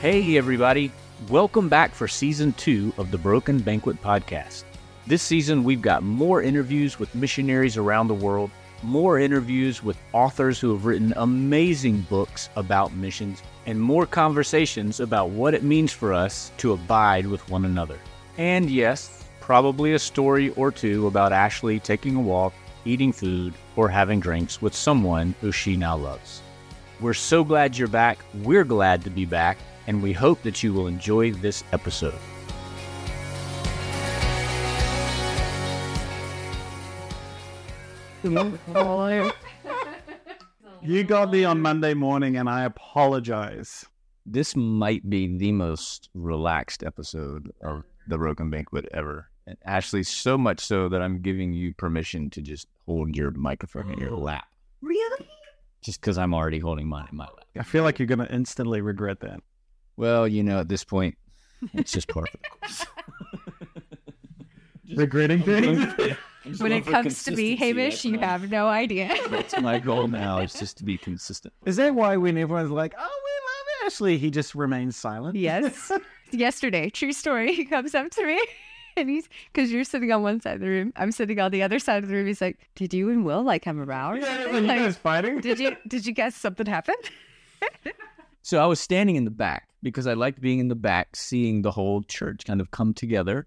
Hey, everybody. Welcome back for season two of the Broken Banquet podcast. This season, we've got more interviews with missionaries around the world, more interviews with authors who have written amazing books about missions, and more conversations about what it means for us to abide with one another. And yes, probably a story or two about Ashley taking a walk, eating food, or having drinks with someone who she now loves. We're so glad you're back. We're glad to be back, and we hope that you will enjoy this episode. You got me on Monday morning, and I apologize. This might be the most relaxed episode of the Broken Banquet ever. And Ashley, so much so that I'm giving you permission to just hold your microphone in your lap. Really? Just because I'm already holding mine in my lap. I feel like you're going to instantly regret that. Well, you know, at this point, it's just part of the course. Regretting things? When it comes to me, Hamish, you have no idea. That's my goal now, is just to be consistent. Is that why when everyone's like, "Oh, we love Ashley," he just remains silent? yes. Yesterday, true story, he comes up to me and he's, because you're sitting on one side of the room, I'm sitting on the other side of the room. He's like, Did you and Will like come around? Yeah, when you Like, guys fighting. did you did you guess something happened? So I was standing in the back because I liked being in the back, seeing the whole church kind of come together.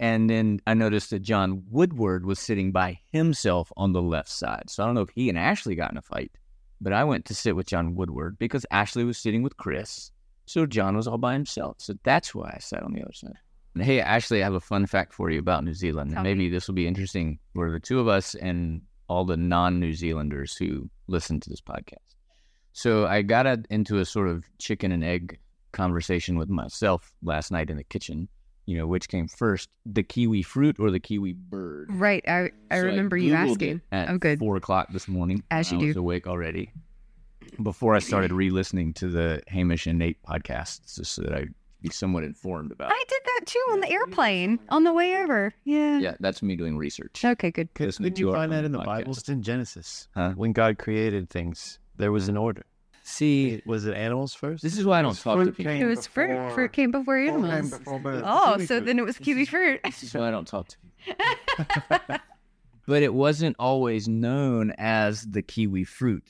And then I noticed that John Woodward was sitting by himself on the left side. So I don't know if he and Ashley got in a fight, but I went to sit with John Woodward because Ashley was sitting with Chris. So John was all by himself. So that's why I sat on the other side. And hey, Ashley, I have a fun fact for you about New Zealand. Maybe this will be interesting for the two of us and all the non New Zealanders who listen to this podcast. So I got a, into a sort of chicken and egg conversation with myself last night in the kitchen. You know, which came first, the kiwi fruit or the kiwi bird? Right. I, I So remember you asking. it at Oh, good. Four o'clock this morning. As you I was do. awake already. Before I started re-listening to the Hamish and Nate podcasts, just so that I'd be somewhat informed about. I did that too on the airplane on the way over. Yeah. yeah, that's me doing research. Okay, good. Listening Didn't you find that in the podcast. Bible? It's in Genesis. Huh? When God created things, there was an order. See, Was it animals first? this is why I don't talk to Fruit people. It was fruit. before- Fruit came before fruit came animals. before birds. Oh, Kiwi so fruit. then it was kiwi fruit. This is why I don't talk to people. but it wasn't always known as the kiwi fruit.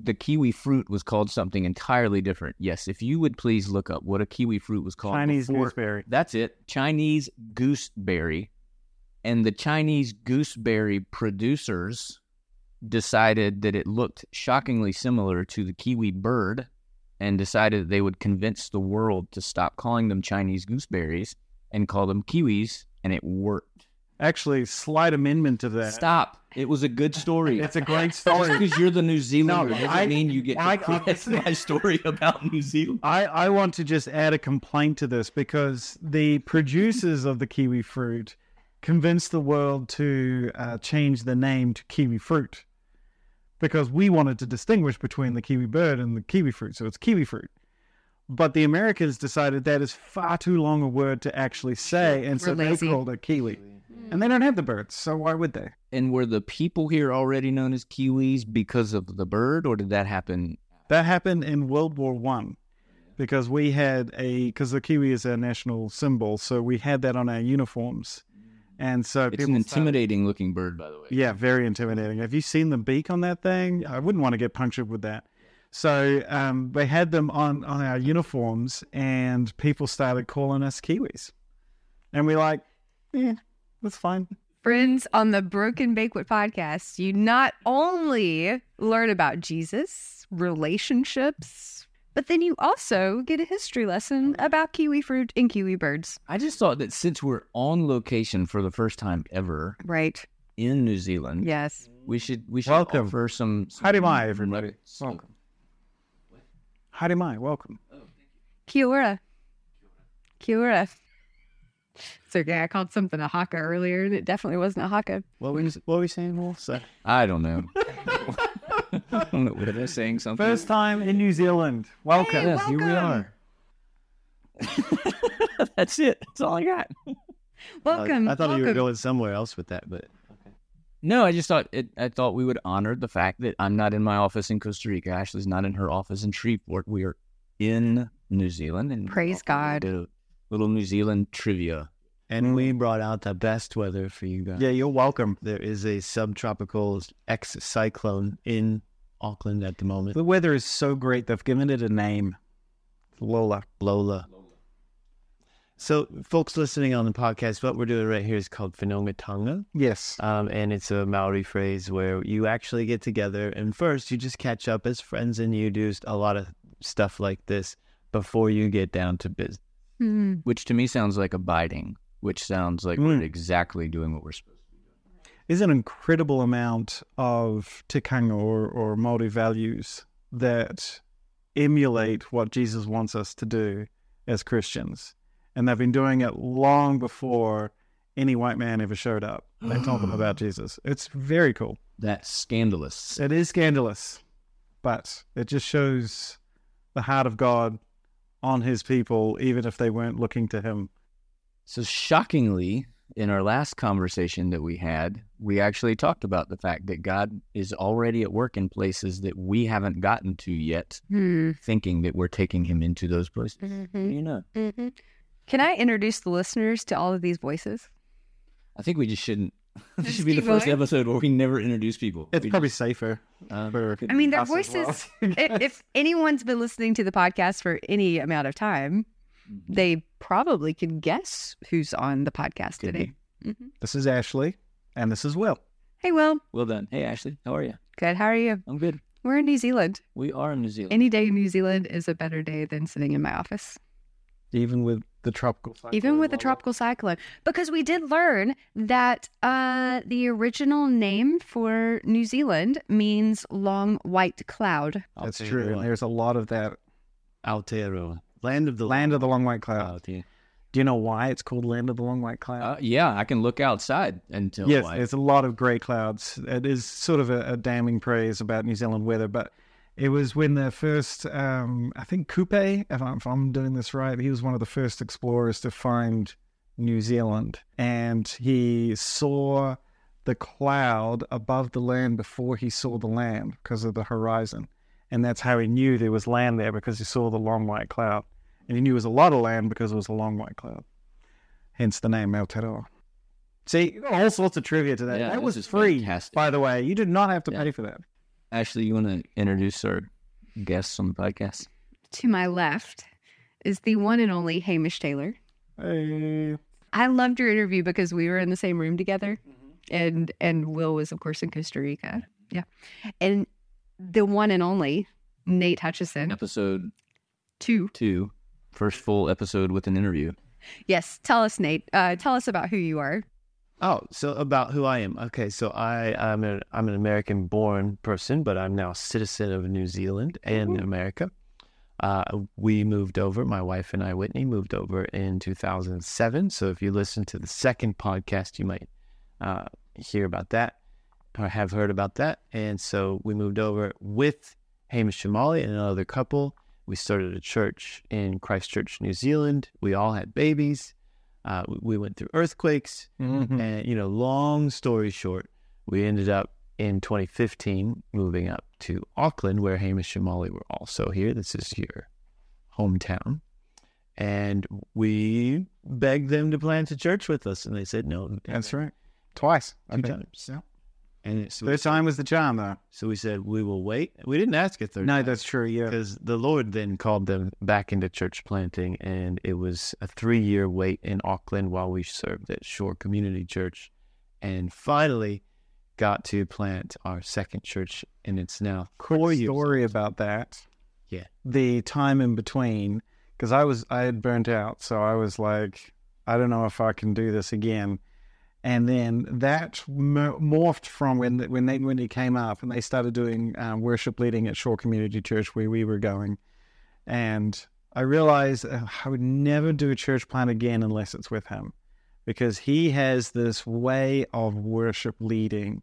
The kiwi fruit was called something entirely different. Yes, if you would please look up what a kiwi fruit was called. Chinese before- gooseberry. That's it. Chinese gooseberry. And the Chinese gooseberry producers decided that it looked shockingly similar to the kiwi bird and decided that they would convince the world to stop calling them Chinese gooseberries and call them kiwis, and it worked. Actually, slight amendment to that. Stop. It was a good story. It's a great Just story. because you're the New Zealander No, doesn't I- mean you get to I- my story about New Zealand. I, I want to just add a complaint to this because the producers of the kiwi fruit convinced the world to uh, change the name to kiwi fruit because we wanted to distinguish between the kiwi bird and the kiwi fruit. So it's kiwi fruit. But the Americans decided that is far too long a word to actually say, and so We're they lazy. called it kiwi. Hmm. And they don't have the birds, so why would they? And were the people here already known as Kiwis because of the bird, or did that happen? That happened in World War One because we had a because the kiwi is our national symbol, so we had that on our uniforms, and so It's people an started- intimidating looking bird, by the way. yeah, very intimidating. Have you seen the beak on that thing? I wouldn't want to get punctured with that. So um, they had them on on our uniforms, and people started calling us kiwis, and we're like, yeah, that's fine. Friends, on the Broken Banquet podcast, you not only learn about Jesus, relationships, but then you also get a history lesson mm. about kiwi fruit and kiwi birds. I just thought that since we're on location for the first time ever Right. in New Zealand, Yes. we should we should Welcome. offer some. some Haere mai, everybody. some- Welcome. Haere mai, welcome. Oh, Kia ora. Kia ora. It's okay. I called something a haka earlier, and it definitely wasn't a haka. What were you, what were you saying, Wolf? So, I don't know. I don't know. Saying something? First time in New Zealand. Welcome. yeah, here we are. That's it. That's all I got. Welcome. I thought you were going somewhere else with that, but No, I just thought it. I thought we would honor the fact that I'm not in my office in Costa Rica. Ashley's not in her office in Shreveport. We are in New Zealand, and Praise God. a little New Zealand trivia. And we brought out the best weather for you guys. Yeah, you're welcome. There is a subtropical ex cyclone in Auckland at the moment. The weather is so great, they've given it a name Lola. Lola. So, folks listening on the podcast, what we're doing right here is called Whanaungatanga. Yes. Um, and it's a Maori phrase where you actually get together and first you just catch up as friends and you do a lot of stuff like this before you get down to business. Hmm. which to me sounds like abiding, which sounds like we're Mm. exactly doing what we're supposed There's an incredible amount of tikanga or, or Māori values that emulate what Jesus wants us to do as Christians. And they've been doing it long before any white man ever showed up. They told them about Jesus. It's very cool. That's scandalous. It is scandalous, but it just shows the heart of God on his people, even if they weren't looking to him. So shockingly, in our last conversation that we had, we actually talked about the fact that God is already at work in places that we haven't gotten to yet, Hmm. thinking that we're taking him into those places. Mhm. You know, Mhm. Can I introduce the listeners to all of these voices? I think we just shouldn't. This Just should be the first going? episode where we never introduce people. It's We probably just, safer for I mean, their us as well. voices. if, if anyone's been listening to the podcast for any amount of time, Mm-hmm. they probably can guess who's on the podcast Could today. Mhm. This is Ashley, and this is Will. Hey, Will. well done. Hey, Ashley, how are you? Good. How are you? I'm good. We're in New Zealand. We are in New Zealand. Any day in New Zealand is a better day than sitting in my office, Even with the tropical cyclone. even with the Lola. tropical cyclone. Because we did learn that uh, the original name for New Zealand means long white cloud. That's true. And there's a lot of that Aotearoa, land of the land of the long white cloud. Out here. Do you know why it's called land of the long white cloud? Uh, yeah, I can look outside and tell yes, why. there's a lot of grey clouds. It is sort of a, a damning praise about New Zealand weather, but it was when the first, um, I think Kupe, if I'm, if I'm doing this right, he was one of the first explorers to find New Zealand, and he saw the cloud above the land before he saw the land because of the horizon, and that's how he knew there was land there because he saw the long white cloud, and he knew it was a lot of land because it was a long white cloud. Hence the name Aotearoa. See, you got all sorts of trivia today. Yeah, that was free, fantastic. by the way. You did not have to Yeah. pay for that. Ashley, you want to introduce our guests on the podcast? To my left is the one and only Hamish Taylor. Hey. I loved your interview because we were in the same room together, mm-hmm. and and Will was of course in Costa Rica. Yeah, and the one and only Nate Hutchison. Episode Two. two, first full episode with an interview. Yes, tell us, Nate. Uh, tell us about who you are. Oh, so about who I am. Okay, so I I'm an I'm an American born person, but I'm now a citizen of New Zealand and America. Uh, we moved over. My wife and I, Whitney, moved over in 2007. So if you listen to the second podcast, you might uh, hear about that or have heard about that. And so we moved over with Hamish and Molly and another couple. We started a church in Christchurch, New Zealand. We all had babies. Uh, we- we went through earthquakes. Mhm. And, you know, long story short, we ended up in 2015 moving up to Auckland, where Hamish Molly were also here. This is your hometown. And we begged them to plant a church with us, and they said no. That's right. Twice. I Two think. times. Yeah. And so, Third time was the charm, though. so we said, we will wait. We didn't ask a third No, time. that's true. Yeah. because the Lord then called them back into church planting, and it was a three-year wait in Auckland while we served at Shore Community Church, and finally got to plant our second church, and it's now years. story about that. Yeah. The time in between, because I was I had burnt out, so I was like, I don't know if I can do this again. And then that morphed from when when they when came up and they started doing um, worship leading at Shore Community Church where we were going, and I realized uh, I would never do a church plant again unless it's with him, because he has this way of worship leading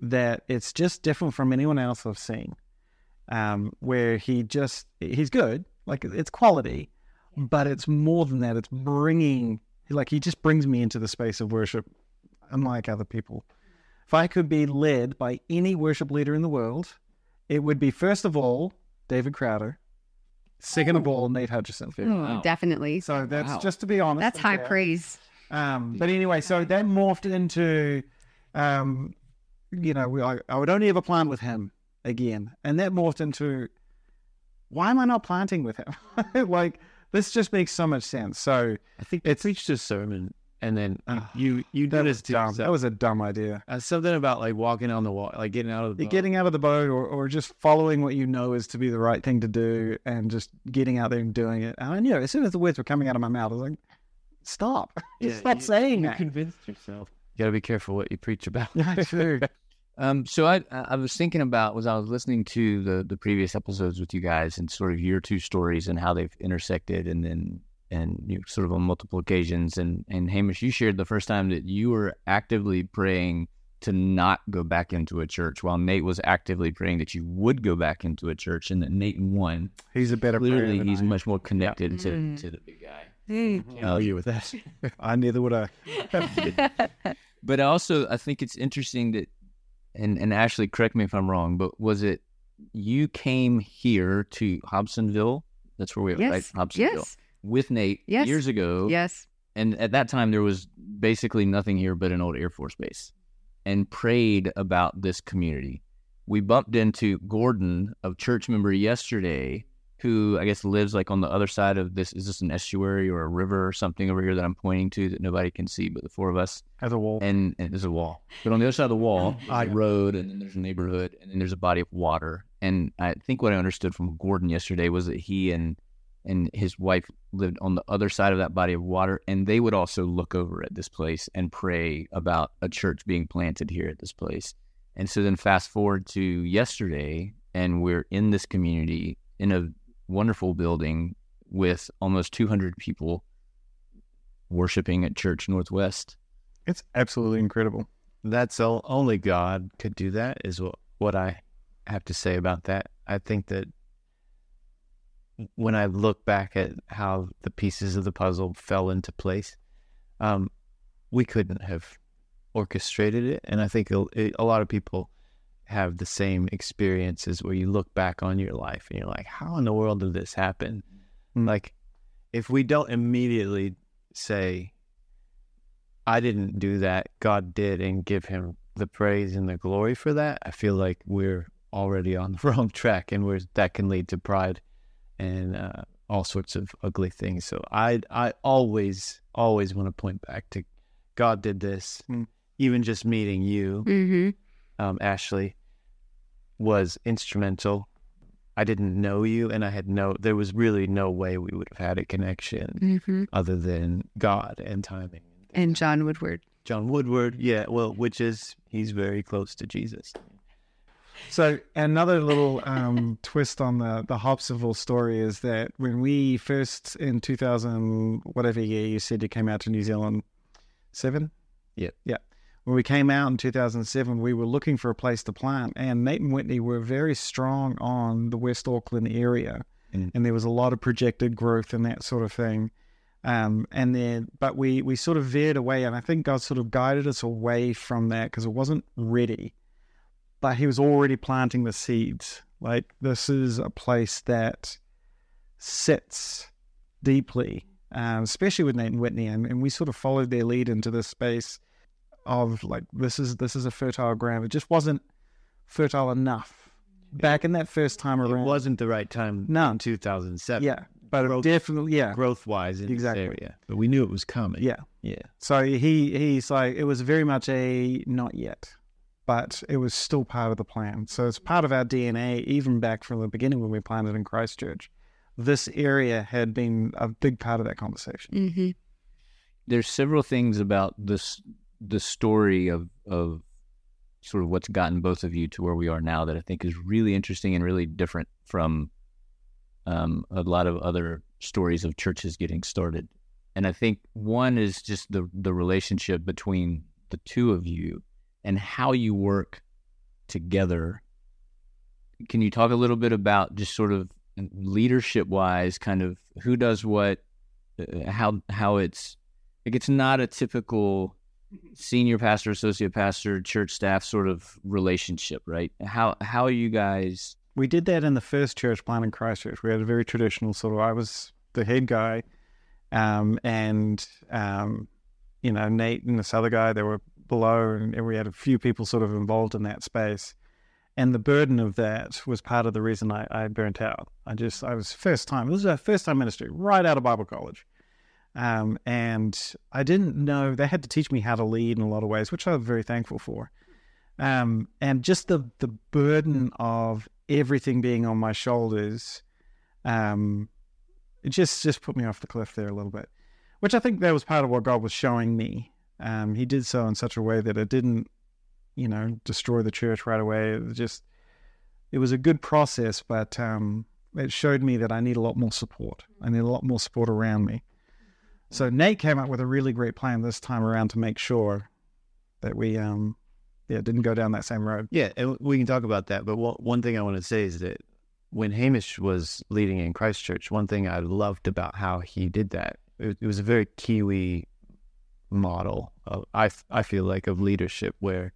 that it's just different from anyone else I've seen. Um, where he just he's good, like it's quality, but it's more than that. It's bringing like he just brings me into the space of worship, unlike other people. If I could be led by any worship leader in the world, it would be first of all David Crowder, Second of all, Nate Hutchison. Oh, Definitely. So that's Wow. just to be honest. That's high yeah. praise. Um, but anyway, so that morphed into, um, you know, we, I, I would only ever plant with him again, and that morphed into, why am I not planting with him? like this just makes so much sense. So I think It's- it's preached a sermon, and then Ah, you you that was dumb. yourself. That was a dumb idea. Uh, something about like walking on the wall, like getting out of the boat. getting out of the boat, or, or just following what you know is to be the right thing to do, and just getting out there and doing it. And I knew as soon as the words were coming out of my mouth, I was like, "Stop! Yeah, Stop you- saying you that." convinced yourself. You got to be careful what you preach about. Yeah, true. Um, so I I I was thinking about was I was listening to the the previous episodes with you guys and sort of your two stories and how they've intersected and then and you know, sort of on multiple occasions and and Hamish you shared the first time that you were actively praying to not go back into a church while Nate was actively praying that you would go back into a church and that Nate won He's a better player clearly than he's I much more connected to, Mm. to the big guy Mm. I'll argue with that I neither would I. But also, I think it's interesting that, and and Ashley, correct me if I'm wrong, but was it you came here to Hobsonville? That's where we are, right? Hobsonville Yes. With Nate Yes. years ago. Yes. And at that time, there was basically nothing here but an old Air Force base, and prayed about this community. We bumped into Gordon, a church member, yesterday, who I guess lives like on the other side of this. Is this an estuary or a river or something over here that I'm pointing to that nobody can see but the four of us? As a wall. and, and there's a wall. But on the other side of the wall, I there's road, and then there's a neighborhood, and then there's a body of water. And I think what I understood from Gordon yesterday was that he and and his wife lived on the other side of that body of water, and they would also look over at this place and pray about a church being planted here at this place. And so then fast forward to yesterday, and we're in this community in a wonderful building with almost 200 people worshiping at Church Northwest. It's absolutely incredible. That's all, only God could do that. Is what what I have to say about that. I think that when I look back at how the pieces of the puzzle fell into place, um, we couldn't have orchestrated it, and I think a, a lot of people have the same experiences where you look back on your life and you're like, "How in the world did this happen?" Mm. Like, if we don't immediately say, I didn't do that. God did, and give him the praise and the glory for that. I feel like we're already on the wrong track, and we're that can lead to pride and uh, all sorts of ugly things. So I, I always, always want to point back to God did this. Mm. Even just meeting you, Mm-hmm. um, Ashley, was instrumental. I didn't know you, and I had no. There was really no way we would have had a connection Mm-hmm. other than God and timing. And John Woodward. John Woodward, yeah, well, which is he's very close to Jesus. So another little um, twist on the the Hobsonville story is that when we first in 2000 whatever year you said you came out to New Zealand, seven, Yeah. yeah. When we came out in 2007, we were looking for a place to plant, and Nate and Whitney were very strong on the West Auckland area, Mm. and there was a lot of projected growth and that sort of thing. Um, and then, but we we sort of veered away, and I think God sort of guided us away from that because it wasn't ready but he was already planting the seeds. Like this is a place that sits deeply, um, especially with Nate and Whitney, and, and we sort of followed their lead into this space of like this is this is a fertile ground. It just wasn't fertile enough back in that first time around. It wasn't the right time No. in 2007. yeah, but it Growth- definitely yeah growth wise in Exactly. this area, but we knew it was coming. yeah. yeah. So he he's like it was very much a not yet, but it was still part of the plan. So it's part of our DNA, even back from the beginning when we planted in Christchurch. This area had been a big part of that conversation. Mm-hmm. there's several things about this the story of of sort of what's gotten both of you to where we are now that I think is really interesting and really different from um, a lot of other stories of churches getting started. And I think one is just the the relationship between the two of you and how you work together. Can you talk a little bit about just sort of leadership wise, kind of who does what, uh, how how it's like it's not a typical senior pastor, associate pastor, church staff sort of relationship, right? How how are you guys we did that in the first church plant in Christchurch. We had a very traditional sort of. I was the head guy, um, and um, you know Nate and this other guy they were below, and, we had a few people sort of involved in that space. And the burden of that was part of the reason I, I burnt out. I just I was first time. This was our first time ministry, right out of Bible college. Um, and I didn't know they had to teach me how to lead in a lot of ways, which I'm very thankful for. Um, and just the the burden of everything being on my shoulders, um, it just just put me off the cliff there a little bit. Which I think that was part of what God was showing me. Um, he did so in such a way that it didn't, you know, destroy the church right away. It was just, it was a good process, but um, it showed me that I need a lot more support. I need a lot more support around me. So Nate came up with a really great plan this time around to make sure that we um, yeah, didn't go down that same road. Yeah, and we can talk about that. But one thing I want to say is that when Hamish was leading in Christchurch, one thing I loved about how he did that, it, it was a very Kiwi model. Of, I I feel like of leadership where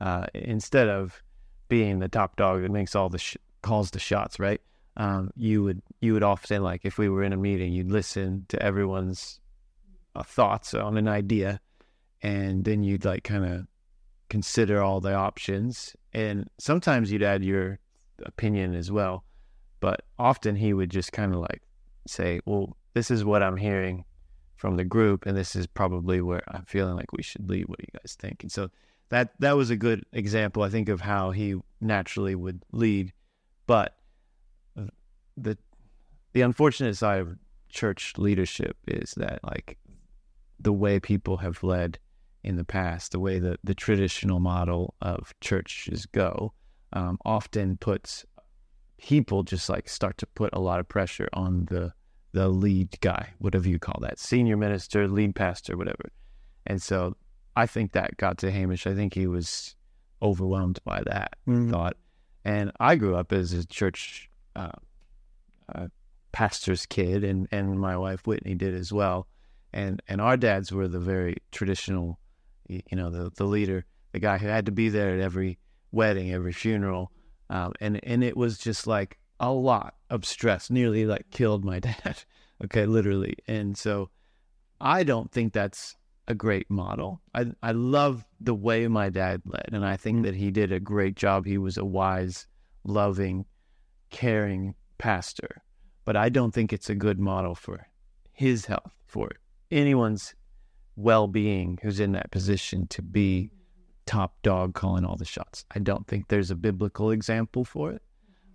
uh, instead of being the top dog that makes all the sh- calls the shots, right? Um, you would you would often like if we were in a meeting, you'd listen to everyone's uh, thoughts on an idea, and then you'd like kind of consider all the options. And sometimes you'd add your opinion as well. But often he would just kind of like say, well, this is what I'm hearing from the group, and this is probably where I'm feeling like we should lead. What do you guys think? And so that that was a good example, I think, of how he naturally would lead. But the the unfortunate side of church leadership is that like the way people have led in the past, the way that the traditional model of churches go, um, often puts people just like start to put a lot of pressure on the the lead guy, whatever you call that, senior minister, lead pastor, whatever. And so I think that got to Hamish. I think he was overwhelmed by that mm-hmm. thought. And I grew up as a church uh, uh, pastor's kid, and, and my wife Whitney did as well. And and our dads were the very traditional you know, the the leader, the guy who had to be there at every wedding, every funeral, um, and and it was just like a lot of stress, nearly like killed my dad. okay, literally, and so I don't think that's a great model. I I love the way my dad led, and I think mm. that he did a great job. He was a wise, loving, caring pastor, but I don't think it's a good model for his health, for anyone's well being who's in that position to be top dog calling all the shots. I don't think there's a biblical example for it.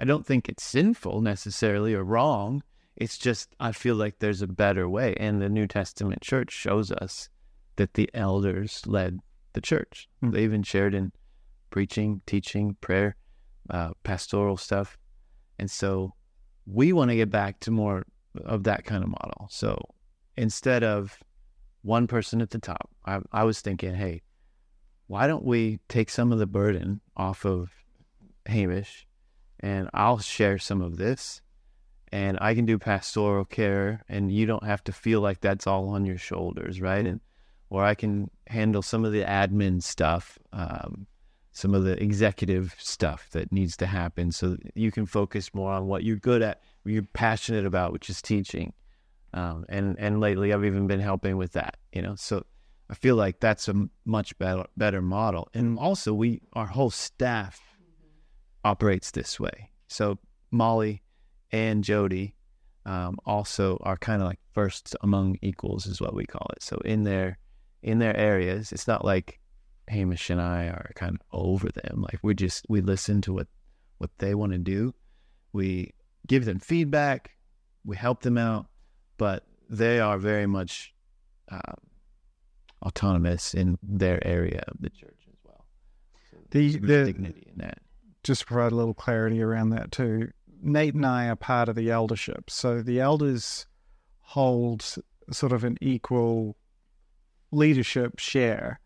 I don't think it's sinful necessarily or wrong. It's just, I feel like there's a better way. And the New Testament church shows us that the elders led the church. Mm-hmm. They even shared in preaching, teaching, prayer, uh, pastoral stuff. And so we want to get back to more of that kind of model. So instead of one person at the top. I, I was thinking, hey, why don't we take some of the burden off of Hamish and I'll share some of this and I can do pastoral care and you don't have to feel like that's all on your shoulders, right? And or I can handle some of the admin stuff, um, some of the executive stuff that needs to happen so you can focus more on what you're good at, what you're passionate about, which is teaching. Um, and and lately I've even been helping with that, you know. So I feel like that's a much better better model. And also we our whole staff operates this way. So Molly and Jody um, also are kind of like first among equals is what we call it. So in their in their areas, it's not like Hamish and I are kind of over them. Like we just we listen to what what they want to do. We give them feedback. We help them out but they are very much um, autonomous in their area of the church as well. So the, the dignity in that. Just to provide a little clarity around that too. Nate and I are part of the eldership, so the elders hold sort of an equal leadership share,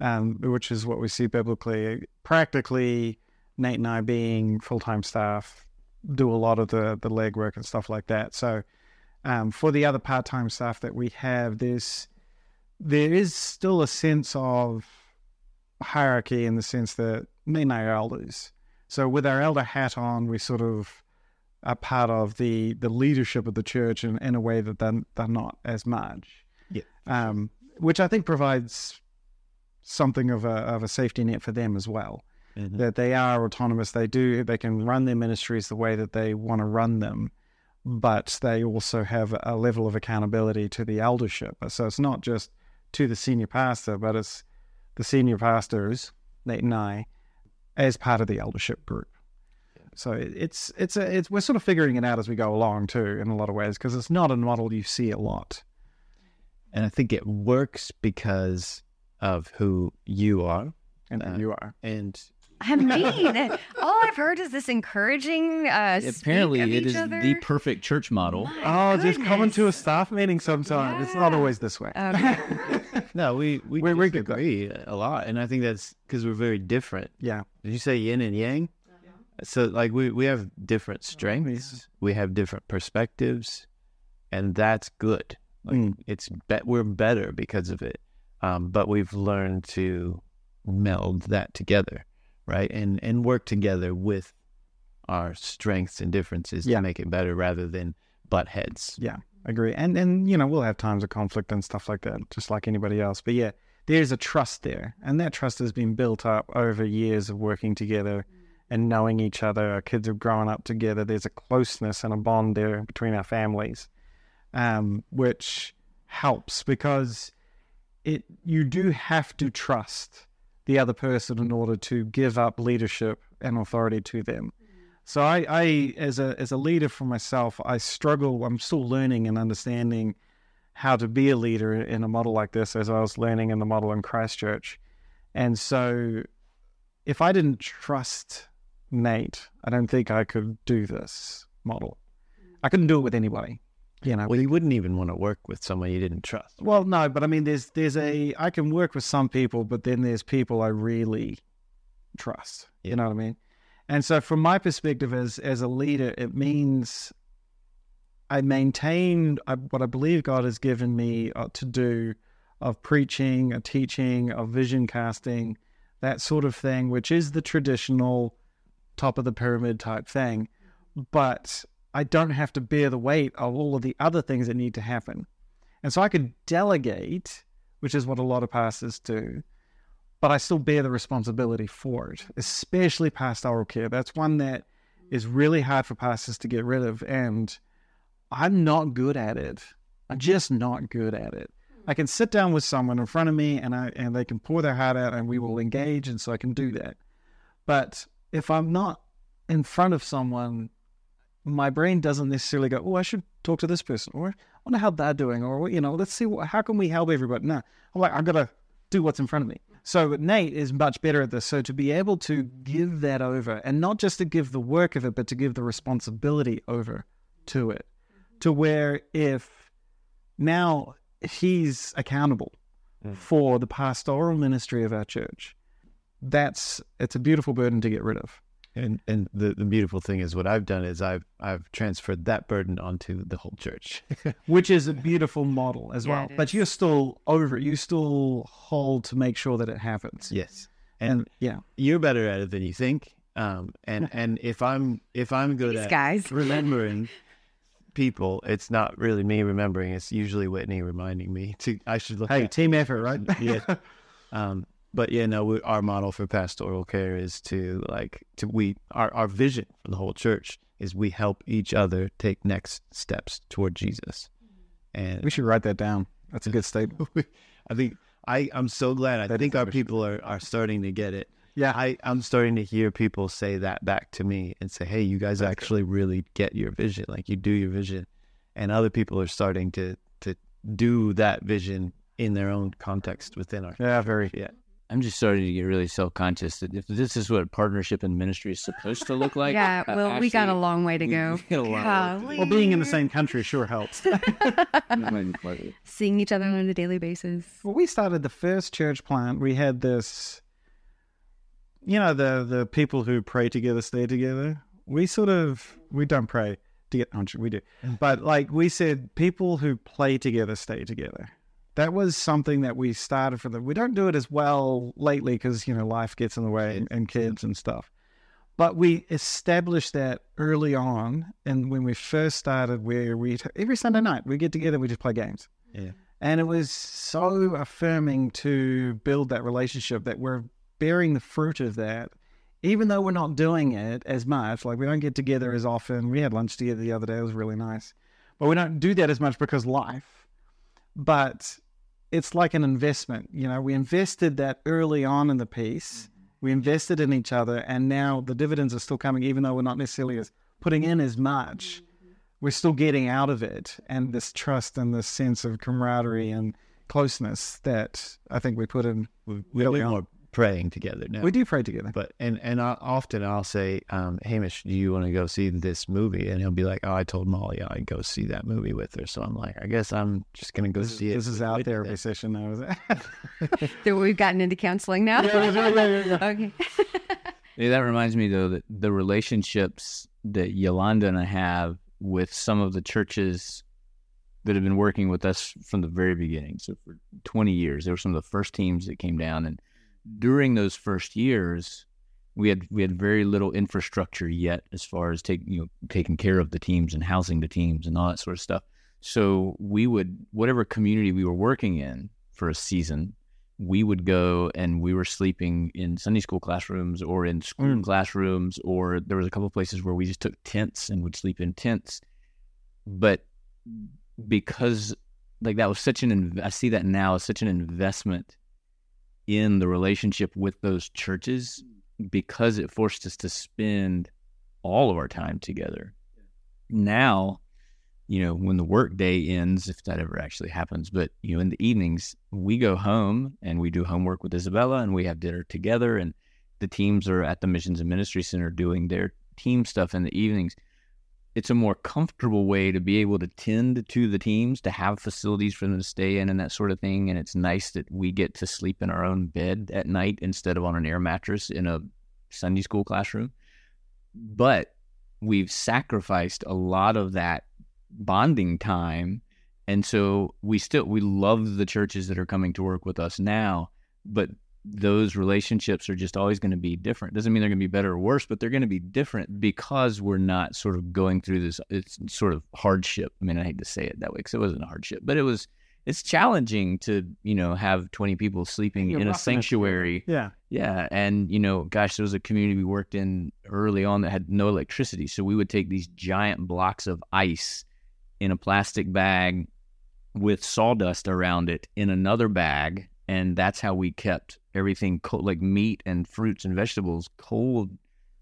um, which is what we see biblically. Practically, Nate and I being full time staff do a lot of the the legwork and stuff like that. So um, for the other part-time staff that we have, there's there is still a sense of hierarchy in the sense that men are elders, So with our elder hat on, we sort of are part of the the leadership of the church in, in a way that they're, they're not as much. Yeah. Um, which I think provides something of a of a safety net for them as well. Mhm. That they are autonomous. They do they can run their ministries the way that they want to run them, but they also have a level of accountability to the eldership. So it's not just to the senior pastor, but it's the senior pastors, Nate and I, as part of the eldership group. So it's it's a it's we're sort of figuring it out as we go along too, in a lot of ways, because it's not a model you see a lot. And I think it works because of who you are. And Uh, you are. And I mean, all I've heard is this encouraging. Uh, speak Apparently, of it each is other. the perfect church model. My Oh, just coming to a staff meeting sometime. It's not always this way. Okay. no, we we We're- we're good, though. disagree a lot, and I think that's because we're very different. yeah. Did you say yin and yang? Yeah. So like we we have different strengths, we have different perspectives, and that's good. Like Mm. it's bet we're better because of it. Um, but we've learned to meld that together, right? And and work together with our strengths and differences Yeah. to make it better rather than butt heads. Yeah, agree. And and you know we'll have times of conflict and stuff like that, just like anybody else. But yeah, there's a trust there, and that trust has been built up over years of working together and knowing each other. Our kids have grown up together. There's a closeness and a bond there between our families, um, which helps because it you do have to trust the other person in order to give up leadership and authority to them. Mm. So I, I as a as a leader for myself, I struggle. I'm still learning and understanding how to be a leader in a model like this, as I was learning in the model in Christchurch. And so, if I didn't trust Nate, I don't think I could do this model. Mm. I couldn't do it with anybody. You know, Well, you wouldn't even want to work with someone you didn't trust. well, no, but I mean, there's there's a I can work with some people, but then there's people I really trust. You know what I mean? And so, from my perspective as as a leader, it means I maintain I, what I believe God has given me uh, to do of preaching, of teaching, of vision casting, that sort of thing, which is the traditional top of the pyramid type thing. But I don't have to bear the weight of all of the other things that need to happen. And so I could delegate, which is what a lot of pastors do, but I still bear the responsibility for it, especially pastoral care. That's one that is really hard for pastors to get rid of. And I'm not good at it. I'm just not good at it. I can sit down with someone in front of me and I and they can pour their heart out and we will mm-hmm. engage and so I can do that. But if I'm not in front of someone, my brain doesn't necessarily go, "Oh, I should talk to this person," or "I wonder how they're doing," or you know, let's see what, how can we help everybody. No, I'm like, I've gotta do what's in front of me. So Nate is much better at this. So to be able to give that over, and not just to give the work of it, but to give the responsibility over to it, to where if now he's accountable Mm. for the pastoral ministry of our church, that's it's a beautiful burden to get rid of. And and the, the beautiful thing is what I've done is I've I've transferred that burden onto the whole church. which is a beautiful model as Yeah, well. But you're still over it. You still hold to make sure that it happens. yes. And, And yeah, you're better at it than you think. Um and and if I'm if I'm good These at guys. remembering people, it's not really me remembering, it's usually Whitney reminding me to I should look hey, at team effort, right? yeah. Um, but yeah, no, we, our model for pastoral care is to like to we our our vision for the whole church is we help each other take next steps toward Jesus, mm-hmm. and we should write that down. That's a good statement. I think I I'm so glad. I That think our our people are are starting to get it. Yeah, I I'm starting to hear people say that back to me and say, hey, you guys That's good. actually really get your vision, like you do your vision, and other people are starting to to do that vision in their own context within our yeah, very. yeah. I'm just starting to get really self conscious that if this is what partnership and ministry is supposed to look like. yeah, uh, well, we got a long way to go. we got a long way to Well, being in the same country sure helps. Seeing each other on a daily basis. When we started the first church plant, we had this, you know, the the people who pray together stay together. We sort of we don't pray to get we do, but like we said, people who play together stay together. That was something that we started for them. We don't do it as well lately because you know life gets in the way and, and kids and stuff. But we established that early on, and when we first started, where we every Sunday night we get together, we just play games. Yeah. And it was so affirming to build that relationship that we're bearing the fruit of that, even though we're not doing it as much. Like we don't get together as often. We had lunch together the other day; it was really nice, but we don't do that as much because life. But it's like an investment. You know, we invested that early on in the piece. Mm-hmm. We invested in each other, and now the dividends are still coming, even though we're not necessarily as putting in as much. Mm-hmm. We're still getting out of it, and this trust and this sense of camaraderie and closeness that I think we put in. We, we Early do on. More praying together now. We do pray together. But and and I, often I'll say, um, Hamish, do you want to go see this movie? And he'll be like, Oh, I told Molly I'd go see that movie with her. So I'm like, I guess I'm just gonna go This, see it. this is out with there them." every session now, is it? That we've gotten into counseling now. okay. Yeah, that reminds me though that the relationships that Yolanda and I have with some of the churches that have been working with us from the very beginning. So for 20 years, they were some of the first teams that came down, and during those first years, we had we had very little infrastructure yet as far as taking you know taking care of the teams and housing the teams and all that sort of stuff. So we would whatever community we were working in for a season, we would go and we were sleeping in Sunday school classrooms or in school Mm. classrooms, or there was a couple of places where we just took tents and would sleep in tents. But because like that was such an inv- I see that now as such an investment in the relationship with those churches because it forced us to spend all of our time together. Now, you know, when the work day ends, if that ever actually happens, but you know, in the evenings, we go home and we do homework with Isabella and we have dinner together and the teams are at the Missions and Ministry Center doing their team stuff in the evenings. It's a more comfortable way to be able to tend to the teams, to have facilities for them to stay in and that sort of thing. And it's nice that we get to sleep in our own bed at night instead of on an air mattress in a Sunday school classroom. But we've sacrificed a lot of that bonding time. And so we still we love the churches that are coming to work with us now, but those relationships are just always going to be different. Doesn't mean they're going to be better or worse, but they're going to be different because we're not sort of going through this it's sort of hardship. I mean, I hate to say it that way because it wasn't a hardship, but it was it's challenging to, you know, have 20 people sleeping You're in a sanctuary yeah. yeah, and you know, gosh, there was a community we worked in early on that had no electricity, so we would take these giant blocks of ice in a plastic bag with sawdust around it in another bag, and that's how we kept everything cold, like meat and fruits and vegetables cold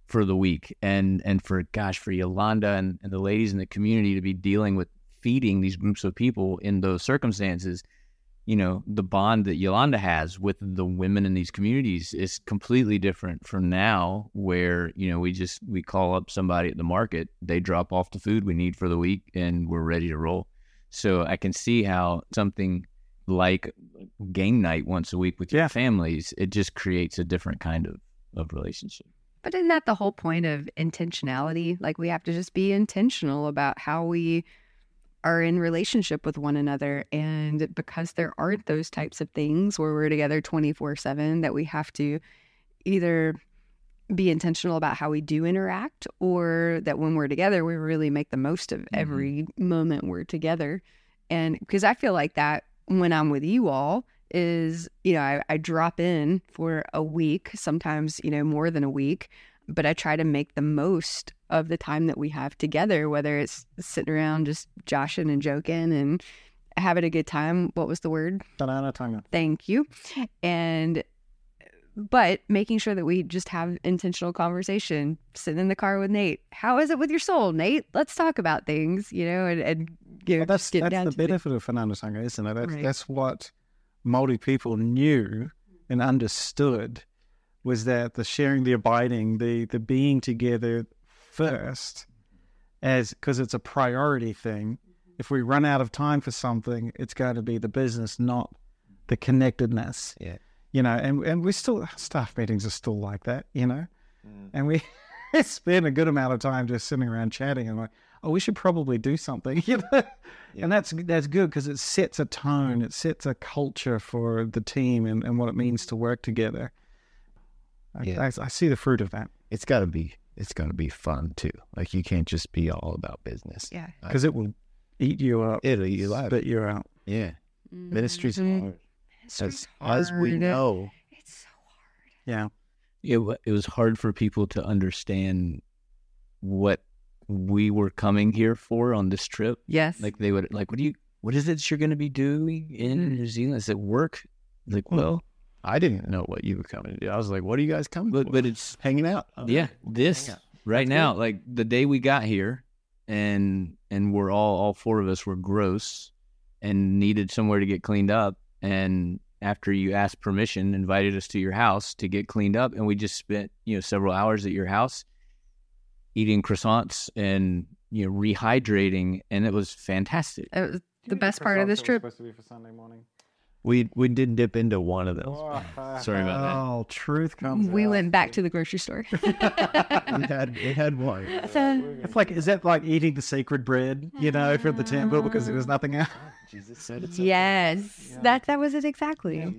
for the week, and and for gosh, for Yolanda and, and the ladies in the community to be dealing with feeding these groups of people in those circumstances you know the bond that Yolanda has with the women in these communities is completely different from now where you know we just we call up somebody at the market they drop off the food we need for the week and we're ready to roll. So i can see how something like game night once a week with your Yeah. families it just creates a different kind of of relationship But isn't that the whole point of intentionality? Like we have to just be intentional about how we are in relationship with one another. And because there aren't those types of things where we're together 24 7, that we have to either be intentional about how we do interact or that when we're together, we really make the most of mm-hmm. every moment we're together. And because I feel like that when I'm with you all is, you know, I, I drop in for a week, sometimes, you know, more than a week, but I try to make the most of the time that we have together, whether it's sitting around just joshing and joking and having a good time. What was the word? Thank you. And but making sure that we just have intentional conversation, sitting in the car with Nate. How is it with your soul, Nate? Let's talk about things, you know, and, and you know, Well, that's get that's down the to the- benefit of whanaungatanga, isn't it? That's Right. that's what Maori people knew and understood was that the sharing, the abiding, the the being together first, as because it's a priority thing. If we run out of time for something, it's going to be the business, not the connectedness. Yeah. You know, and and we still staff meetings are still like that. You know, and we spend a good amount of time just sitting around chatting and like, oh, we should probably do something, you know. And that's that's good because it sets a tone, it sets a culture for the team and, and what it means to work together. I, Yeah. I, I see the fruit of that. It's got to be it's going to be fun too. Like you can't just be all about business. Yeah. because it will eat you up, It'll eat you up. spit you out. Yeah, ministry's Mhm. hard. Ministry's As, as we know, It's so hard. Yeah, it, it was hard for people to understand what we were coming here for on this trip. Yes. Like they would like, what do you, what is it you're going to be doing in hmm. New Zealand? Is it work? Like, hmm. well, I didn't know what you were coming to do. I was like, "What are you guys coming but for?" but it's hanging out. yeah, this Yeah. right now, like the day we got here, and and we're all all four of us were gross and needed somewhere to get cleaned up, and after you asked permission, invited us to your house to get cleaned up, and we just spent you know several hours at your house eating croissants and you know rehydrating, and it was fantastic. It was the best part of this trip. Supposed to be for Sunday morning. We we did dip into one of those. Oh. Sorry about that. Oh, truth comes. We out. went back to the grocery store. we had we had one. It's like, is that like eating the sacred bread, you know, from the temple because there was nothing else? Jesus said it's yes, that that was it exactly.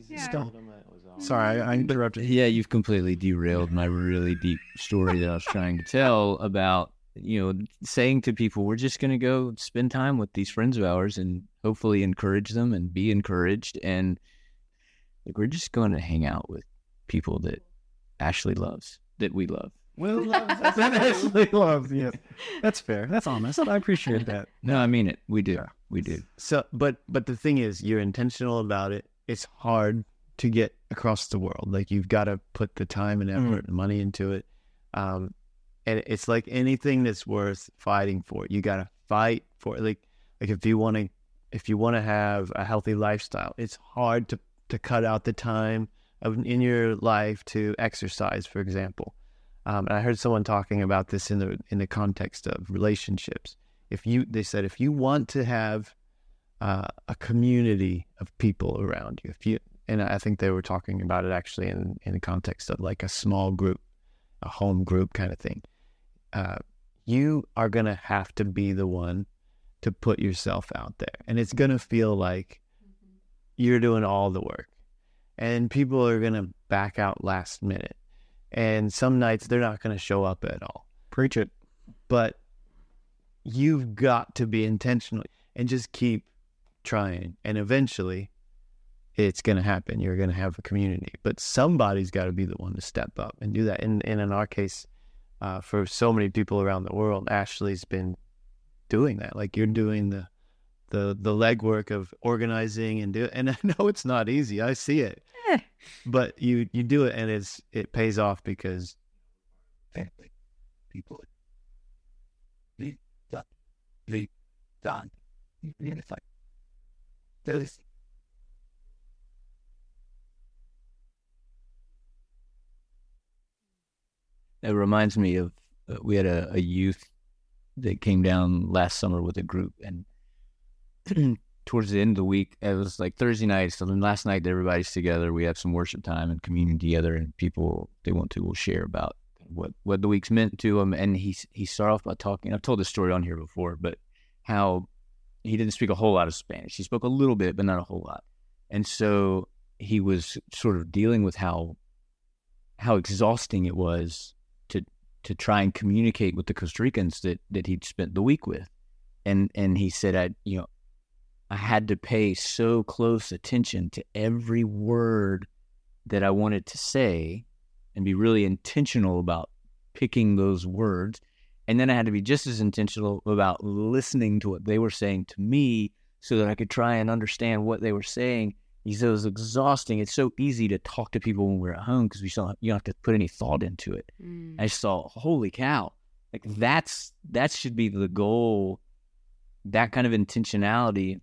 Sorry, I interrupted. Yeah, you've completely derailed my really deep story that I was trying to tell about, you know, saying to people, we're just going to go spend time with these friends of ours and hopefully encourage them and be encouraged. And like, we're just going to hang out with people that Ashley loves, that we love. Will loves. that Ashley loves. Yes, that's fair. That's honest. I appreciate that. No, I mean it. We do. We do. So, but but the thing is, you're intentional about it. It's hard to get across the world. Like you've got to put the time and effort and money into it. Um, and it's like anything that's worth fighting for. You got to fight for it. Like like if you want to if you want to have a healthy lifestyle, it's hard to to cut out the time of in your life to exercise, for example. Um, and I heard someone talking about this in the in the context of relationships. If you, they said, if you want to have uh, a community of people around you, if you, and I think they were talking about it actually in in the context of like a small group, a home group kind of thing. Uh, you are gonna have to be the one to put yourself out there, and it's gonna feel like you're doing all the work, and people are gonna back out last minute and some nights they're not going to show up at all. Preach it. But you've got to be intentional and just keep trying, and eventually, it's going to happen. You're going to have a community, but somebody's got to be the one to step up and do that. And, and in our case, uh, for so many people around the world, Ashley's been doing that. Like you're doing the the the legwork of organizing and do and I know it's not easy. I see it. Eh. But you you do it and it's it pays off because family, people, lead, done, lead, done, unified. There is It reminds me of uh, we had a, a youth that came down last summer with a group, and towards the end of the week, it was like Thursday night. So then last night, everybody's together. We have some worship time and communion together, and people they want to will share about what what the week's meant to them. And he he started off by talking. I've told this story on here before, but how he didn't speak a whole lot of Spanish. He spoke a little bit, but not a whole lot. And so he was sort of dealing with how how exhausting it was to try and communicate with the Costa Ricans that that he'd spent the week with. And and he said I you know I had to pay so close attention to every word that I wanted to say and be really intentional about picking those words. And then I had to be just as intentional about listening to what they were saying to me so that I could try and understand what they were saying. He said it was exhausting. It's so easy to talk to people when we're at home because we don't you don't have to put any thought into it. I mm. just thought, holy cow, like that's that should be the goal. That kind of intentionality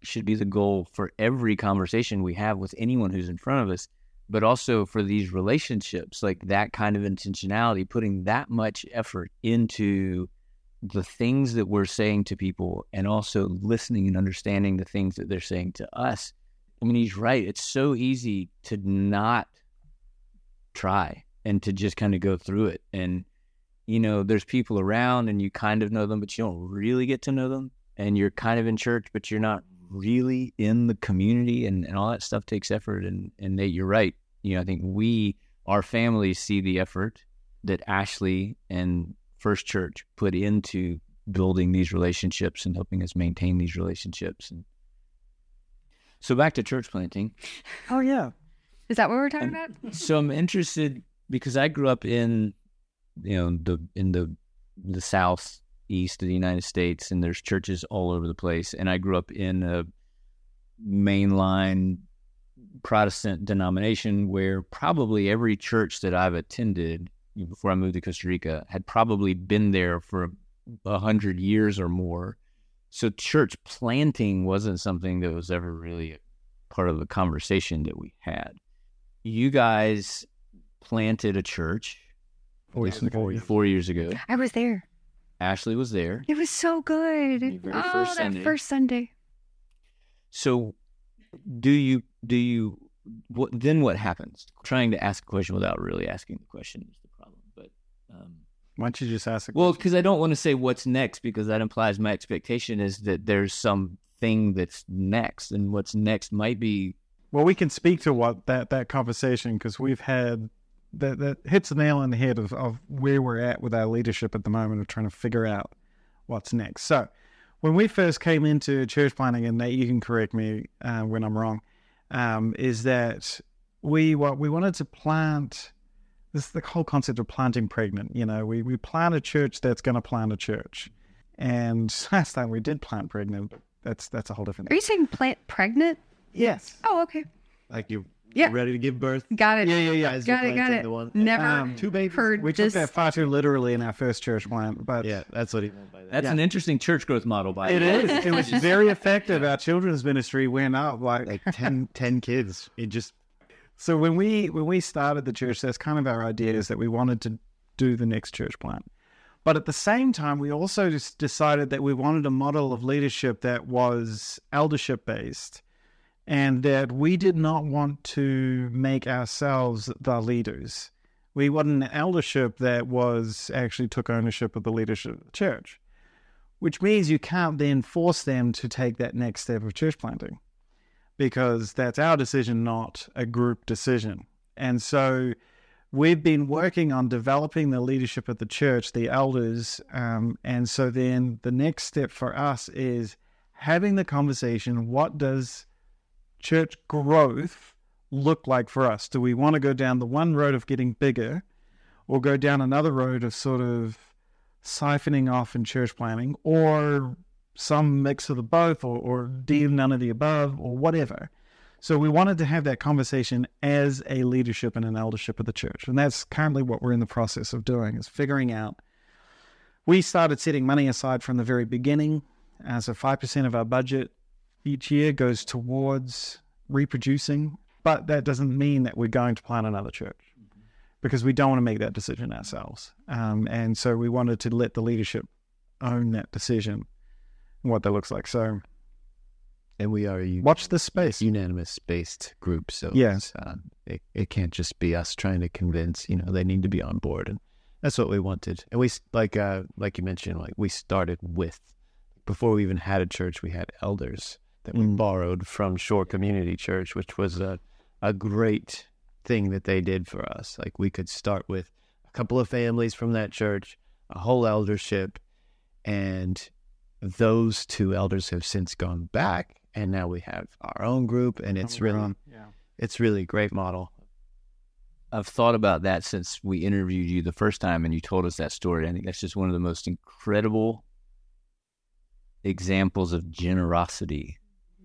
should be the goal for every conversation we have with anyone who's in front of us, but also for these relationships, like that kind of intentionality, putting that much effort into the things that we're saying to people and also listening and understanding the things that they're saying to us. I mean, he's right. It's so easy to not try and to just kind of go through it. And, you know, there's people around and you kind of know them, but you don't really get to know them. And you're kind of in church, but you're not really in the community and, and all that stuff takes effort. And, and Nate, you're right. You know, I think we, our families see the effort that Ashley and First Church put into building these relationships and helping us maintain these relationships. And so back to church planting. Oh yeah. Is that what we're talking about? so I'm interested because I grew up in you know the in the the southeast of the United States, and there's churches all over the place. And I grew up in a mainline Protestant denomination where probably every church that I've attended before I moved to Costa Rica had probably been there for a hundred years or more. So church planting wasn't something that was ever really part of the conversation that we had. You guys planted a church Four years ago, yeah. four years ago. I was there. Ashley was there. It was so good. Very oh, first that Sunday. first Sunday. So, do you do you what then? What happens? Trying to ask a question without really asking the question is the problem. But um, Why don't you just ask? A well, because I don't want to say what's next because that implies my expectation is that there's something that's next, and what's next might be Well, we can speak to what that that conversation because we've had that that hits the nail on the head of, of where we're at with our leadership at the moment of trying to figure out what's next. So, when we first came into church planting, and Nate, you can correct me uh, when I'm wrong, um, is that we what we wanted to plant. This is the whole concept of planting pregnant. You know, we we plant a church that's going to plant a church, and last time we did plant pregnant, but that's that's a whole different. Are you saying plant pregnant? Yes. Oh, okay. Like you Yeah. ready to give birth? Got it. Yeah, yeah, yeah. As Got it. Got it. the one- Never Um, Two babies. heard We took this. that far too literally in our first church plant, but Yeah, that's what he meant by that. that's Yeah. an interesting church growth model. By it the way. is. It was very effective. Our children's ministry went up like, like 10, 10 kids. It just so. When we when we started the church, that's kind of our idea is that we wanted to do the next church plant, but at the same time, we also just decided that we wanted a model of leadership that was eldership based, and that we did not want to make ourselves the leaders. We wanted an eldership that was actually took ownership of the leadership of the church. which means you can't then force them to take that next step of church planting because that's our decision, not a group decision. And so we've been working on developing the leadership of the church, the elders. Um, and so then the next step for us is having the conversation what does church growth look like for us? Do we want to go down the one road of getting bigger or go down another road of sort of siphoning off in church planting or some mix of the both or, or none of the above or whatever. So we wanted to have that conversation as a leadership and an eldership of the church. And that's currently what we're in the process of doing is figuring out. We started setting money aside from the very beginning. Uh, so 5% of our budget each year goes towards reproducing. But that doesn't mean that we're going to plant another church because we don't want to make that decision ourselves. Um, and so we wanted to let the leadership own that decision what that looks like. So and we are a watch this space. unanimous based group, so Yes. it's, uh, it it can't just be us trying to convince. You know, they need to be on board, and that's what we wanted. And we like uh like you mentioned, like we started with before we even had a church, we had elders that we Mm. borrowed from Shore Community Church, which was a a great thing that they did for us. Like we could start with a couple of families from that church, a whole eldership, and those two elders have since gone back, and now we have our own group, and it's really yeah. it's really a great model. I've thought about that since we interviewed you the first time and you told us that story. I think that's just one of the most incredible examples of generosity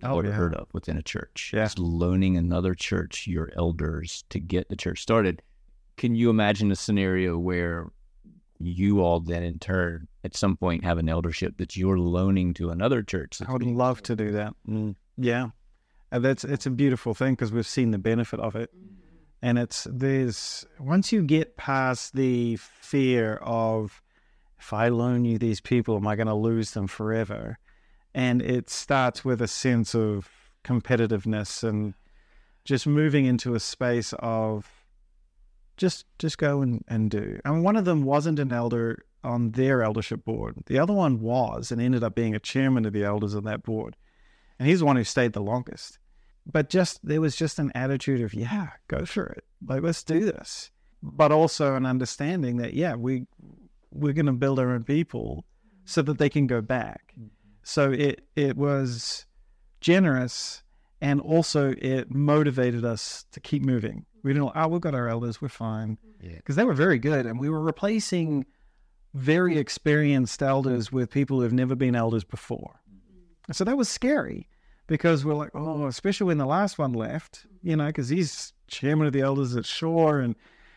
I've Oh, yeah. heard of within a church. Yeah. It's loaning another church your elders to get the church started. Can you imagine a scenario where you all then in turn at some point have an eldership that you're loaning to another church? I would being love to do that. Mm. Yeah, and that's it's a beautiful thing because we've seen the benefit of it, mm-hmm. and it's there's once you get past the fear of if I loan you these people, am I going to lose them forever? And it starts with a sense of competitiveness and just moving into a space of just just go and, and do. I mean, one of them wasn't an elder on their eldership board. The other one was and ended up being a chairman of the elders on that board. And he's the one who stayed the longest. But just there was just an attitude of, yeah, go for it. Like let's do this. but also an understanding that yeah, we we're going to build our own people so that they can go back. Mm-hmm. So it it was generous and also it motivated us to keep moving. We didn't oh we've got our elders, we're fine. Yeah. Because they were very good and we were replacing very experienced elders with people who have never been elders before. So that was scary because we're like, oh, especially when the last one left, you know, because he's chairman of the elders at Shore and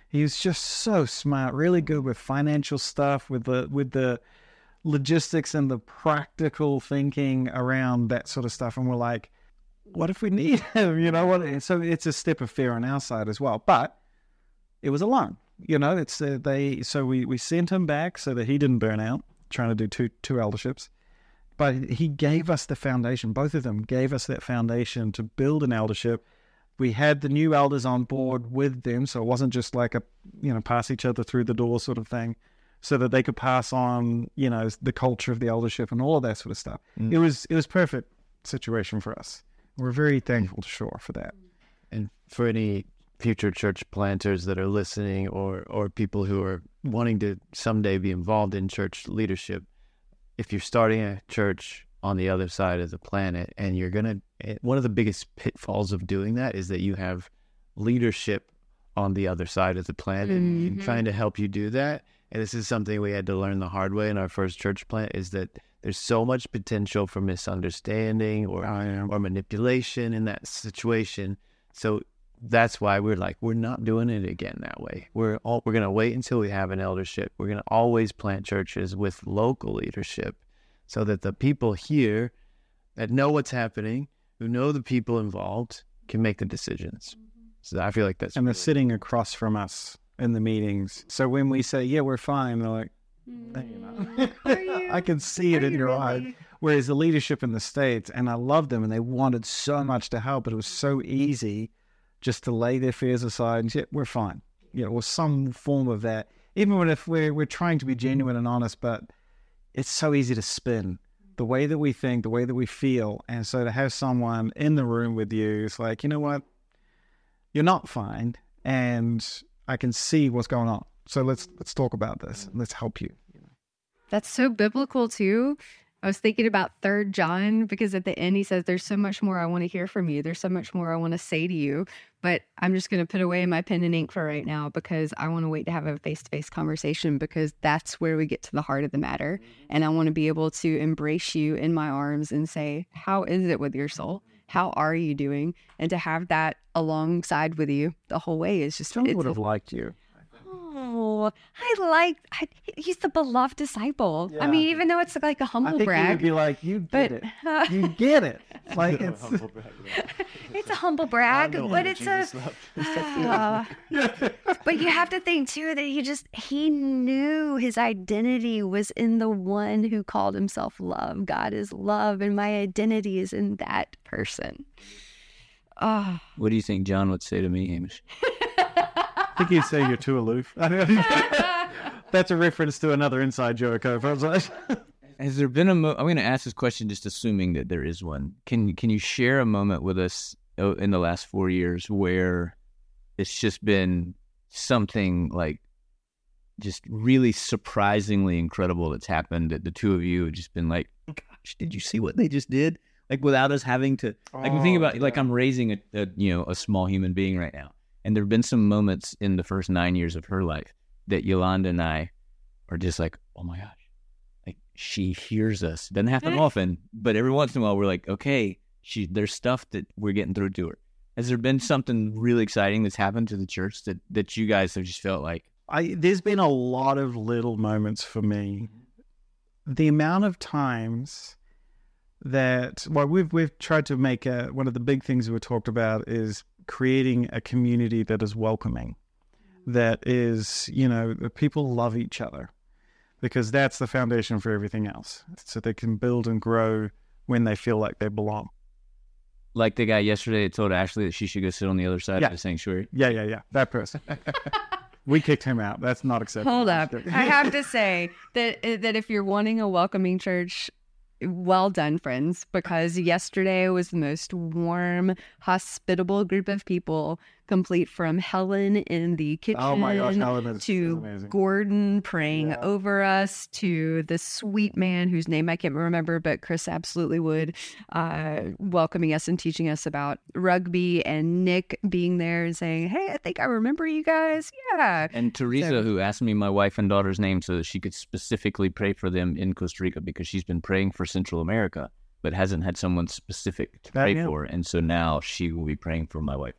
he's just so smart, really good with financial stuff, with the with the logistics and the practical thinking around that sort of stuff. And we're like, what if we need him? You know what? So it's a step of fear on our side as well. But it was a loan. You know, it's uh, they. So we we sent him back so that he didn't burn out trying to do two two elderships. But he gave us the foundation. Both of them gave us that foundation to build an eldership. We had the new elders on board with them, so it wasn't just like a you know pass each other through the door sort of thing, so that they could pass on you know the culture of the eldership and all of that sort of stuff. It was it was perfect situation for us. We're very thankful to Shore for that. And for any future church planters that are listening or or people who are wanting to someday be involved in church leadership, if you're starting a church on the other side of the planet and you're going to eh, one of the biggest pitfalls of doing that is that you have leadership on the other side of the planet and mm-hmm. trying to help you do that. And this is something we had to learn the hard way in our first church plant is that there's so much potential for misunderstanding or oh, or manipulation in that situation. So that's why we're like we're not doing it again that way. We're all we're gonna wait until we have an eldership. We're gonna always plant churches with local leadership, so that the people here that know what's happening, who know the people involved, can make the decisions. Mm-hmm. So I feel like that's and they're really- sitting across from us in the meetings. So when we say, "Yeah, we're fine," they're like, "No, you're not." Are you? I can see it Are in you your eyes. Whereas the leadership in the states, and I loved them, and they wanted so much to help, but it was so easy just to lay their fears aside and say, "We're fine," you know, or some form of that. Even when if we're we're trying to be genuine and honest, but it's so easy to spin the way that we think, the way that we feel, and so to have someone in the room with you, it's like, you know what, you're not fine, and I can see what's going on. So let's let's talk about this. Let's help you. That's so biblical too. I was thinking about third John because at the end he says, There's so much more I want to hear from you. There's so much more I want to say to you. But I'm just gonna put away my pen and ink for right now because I want to wait to have a face to face conversation because that's where we get to the heart of the matter. And I want to be able to embrace you in my arms and say, How is it with your soul? How are you doing? And to have that alongside with you the whole way is just John it's would have liked you. Oh, I like. I, he's the beloved disciple. I mean, even though it's like a humble I think he would be like, "You but get it. You get it." Like it's it's a humble brag. But it's a. Ah. but you have to think too that he just he knew his identity was in the one who called himself love. God is love, and my identity is in that person. Oh, What do you think John would say to me, Hamish? I think he'd say you're too aloof. That's a reference to another inside joke. I was like. Has there been a mo- I'm going to ask this question just assuming that there is one. Can can you share a moment with us uh, in the last 4 years where it's just been something like just really surprisingly incredible that's happened that the two of you have just been like, gosh, did you see what they just did? Like without us having to like I'm thinking about like I'm raising a, a you know a small human being right now, and there have been some moments in the first nine years of her life that Yolanda and I are just like, oh my gosh, like she hears us. Doesn't happen eh. often, but every once in a while we're like, okay, she there's stuff that we're getting through to her. Has there been something really exciting that's happened to the church that that you guys have just felt like, I there's been a lot of little moments for me. Mm-hmm. The amount of times that well we've we've tried to make a, one of the big things we talked about is creating a community that is welcoming, that is you know that people love each other, because that's the foundation for everything else. So they can build and grow when they feel like they belong. like the guy yesterday that told Ashley that she should go sit on the other side Yeah. of the sanctuary? Yeah, yeah, yeah. That person. we kicked him out. That's not acceptable. Hold up. I have to say that that if you're wanting a welcoming church, well done, friends, because yesterday was the most warm, hospitable group of people complete from Helen in the kitchen Oh my gosh, Helen is, is to. Gordon praying Yeah. over us, to the sweet man whose name I can't remember, but Chris absolutely would, uh, welcoming us and teaching us about rugby, and Nick being there and saying, Hey, I think I remember you guys. Yeah. And Teresa, So- who asked me my wife and daughter's name so that she could specifically pray for them in Costa Rica because she's been praying for Central America, but hasn't had someone specific to That- pray yeah. for. And so now she will be praying for my wife.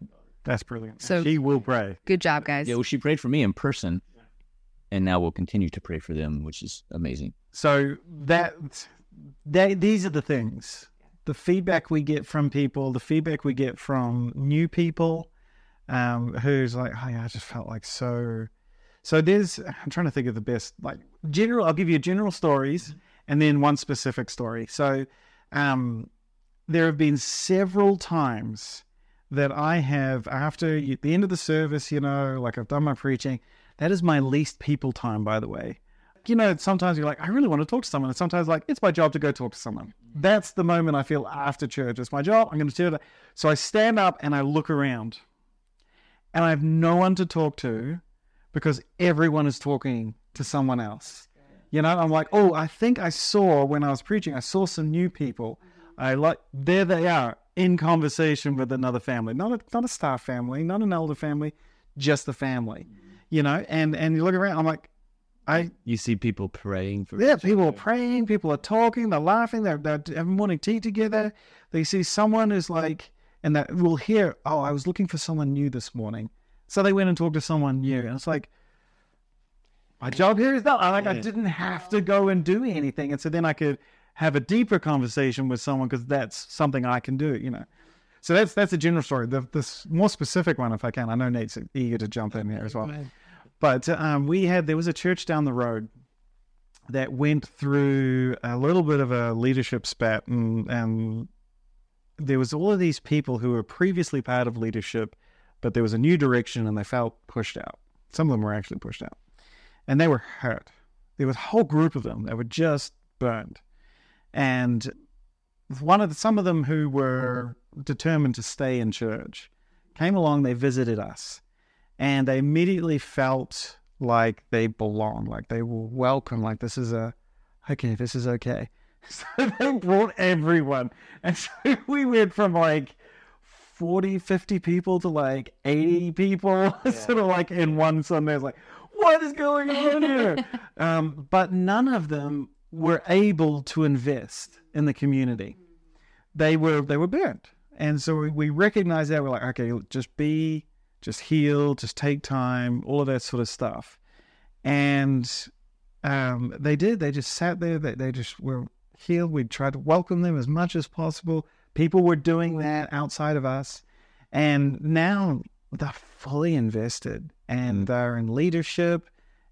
That's brilliant. So- she will pray. Good job, guys. Yeah, well, she prayed for me in person, and now we'll continue to pray for them, which is amazing. So that that these are the things. The feedback we get from people, the feedback we get from new people, um, who's like, "Oh yeah, I just felt like so." So there's, I'm trying to think of the best, like general. I'll give you general stories and then one specific story. So, um, there have been several times that I have after you- the end of the service, you know, like I've done my preaching. That is my least people time, by the way you know, sometimes you're like, I really want to talk to someone. And sometimes, like, it's my job to go talk to someone. That's the moment I feel after church. It's my job. I'm going to do it. So I stand up and I look around and I have no one to talk to because everyone is talking to someone else. You know, I'm like, oh, I think I saw when I was preaching, I saw some new people. I like, there they are in conversation with another family, not a, not a staff family, not an elder family, just the family, you know, and, and you look around, I'm like, I, You see people praying for yeah, people are praying, people are talking, they're laughing, they're, they're having morning tea together. They see someone who's like, and that will hear, oh, I was looking for someone new this morning. So they went and talked to someone new. And it's like, my job here is. I like I didn't have to go and do anything. And so then I could have a deeper conversation with someone because that's something I can do, you know. So that's that's a general story. The, the more specific one, if I can, I know Nate's eager to jump in here as well. But um, we had there was a church down the road that went through a little bit of a leadership spat, and, and there was all of these people who were previously part of leadership, but there was a new direction, and they felt pushed out. Some of them were actually pushed out, and they were hurt. There was a whole group of them that were just burned, and one of the, some of them who were determined to stay in church came along. They visited us and they immediately felt like they belonged, like they were welcome, like this is a okay, this is okay. So they brought everyone. And so we went from like 40, 50 people to like 80 people, sort of like in one Sunday. It's like, what is going on here? um, but none of them were able to invest in the community. They were they were burnt. And so we, we recognized that we're like, okay, just be just heal, just take time, all of that sort of stuff. And um, they did. They just sat there. They, they just were healed. We tried to welcome them as much as possible. People were doing that outside of us. And now they're fully invested and they're in leadership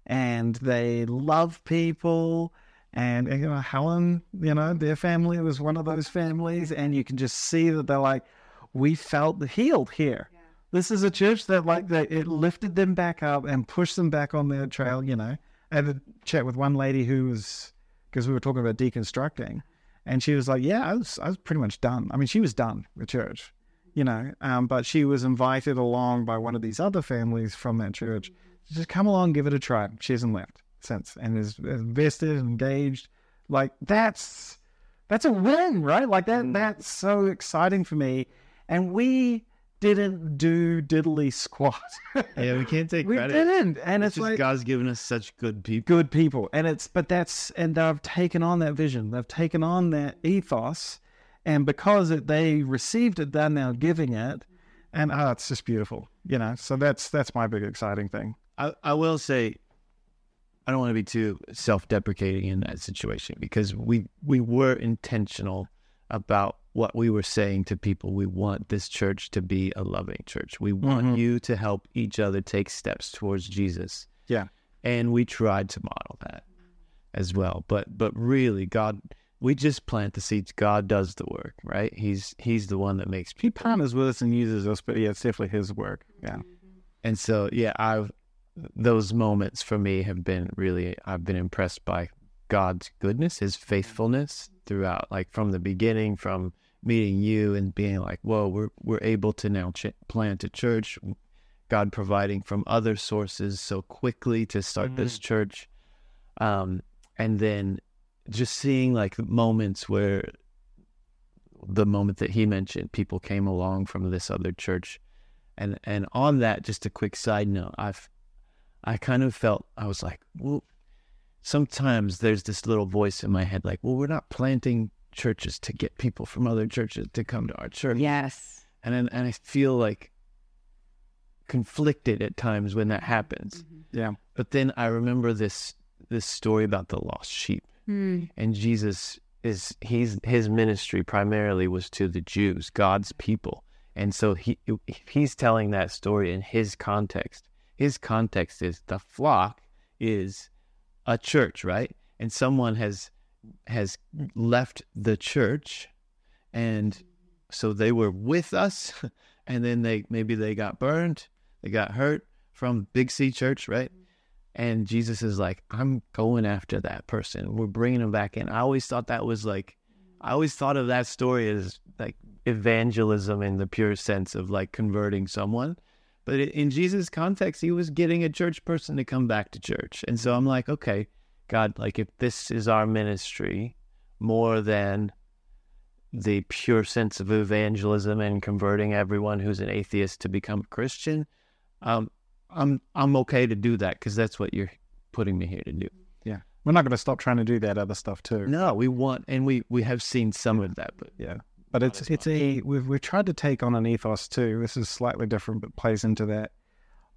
and they love people. And, you know, Helen, you know, their family was one of those families. And you can just see that they're like, we felt healed here. This is a church that like that it lifted them back up and pushed them back on their trail. You know, I had a chat with one lady who was because we were talking about deconstructing, and she was like, "Yeah, I was I was pretty much done. I mean, she was done with church, you know, um, but she was invited along by one of these other families from that church. Just come along, give it a try. She hasn't left since, and is invested, and engaged. Like that's that's a win, right? Like that mm. that's so exciting for me, and we didn't do diddly squat. Yeah, we can't take we credit. didn't, and It's it's, just like God's given us such good people. good people, and it's but that's and they've taken on that vision, they've taken on that ethos, and because it, they received it, they're now giving it, and oh, it's just beautiful, you know. So that's that's my big exciting thing. I, I will say, I don't want to be too self-deprecating in that situation because we we were intentional about what we were saying to people. We want this church to be a loving church. We want Mhm. you to help each other take steps towards Jesus. Yeah. and we tried to model that as well. But but really, God, we just plant the seeds. God does the work, right? He's He's the one that makes He people. partners with us and uses us, but yeah, it's definitely his work. Yeah, And so, yeah, I've those moments for me have been really I've been impressed by God's goodness, His faithfulness throughout, like from the beginning, from meeting you and being like, "Whoa, we're we're able to now ch- plant a church. God providing from other sources so quickly to start this church. Um, and then just seeing like moments where the moment that he mentioned, people came along from this other church. And and on that, just a quick side note, I've I kind of felt I was like, well, sometimes there's this little voice in my head like, well, we're not planting churches to get people from other churches to come to our church. Yes. And then, and I feel like conflicted at times when that happens. Yeah. But then I remember this this story about the lost sheep. Hmm. And Jesus is he's his ministry primarily was to the Jews, God's people. And so he he's telling that story in his context. His context is the flock is a church, right? And someone has has left the church and so they were with us and then they maybe they got burned, they got hurt from Big C Church, right? And Jesus is like, I'm going after that person. We're bringing them back in. I always thought that was like, I always thought of that story as like evangelism in the pure sense of like converting someone. But in Jesus' context, he was getting a church person to come back to church. And so I'm like, okay, God, like if this is our ministry more than the pure sense of evangelism and converting everyone who's an atheist to become a Christian, um, I'm I'm okay to do that because that's what you're putting me here to do. Yeah. We're not going to stop trying to do that other stuff too. No, we want, and we we have seen some of that, but Yeah. But it's it's a we've we've tried to take on an ethos too. This is slightly different, but plays into that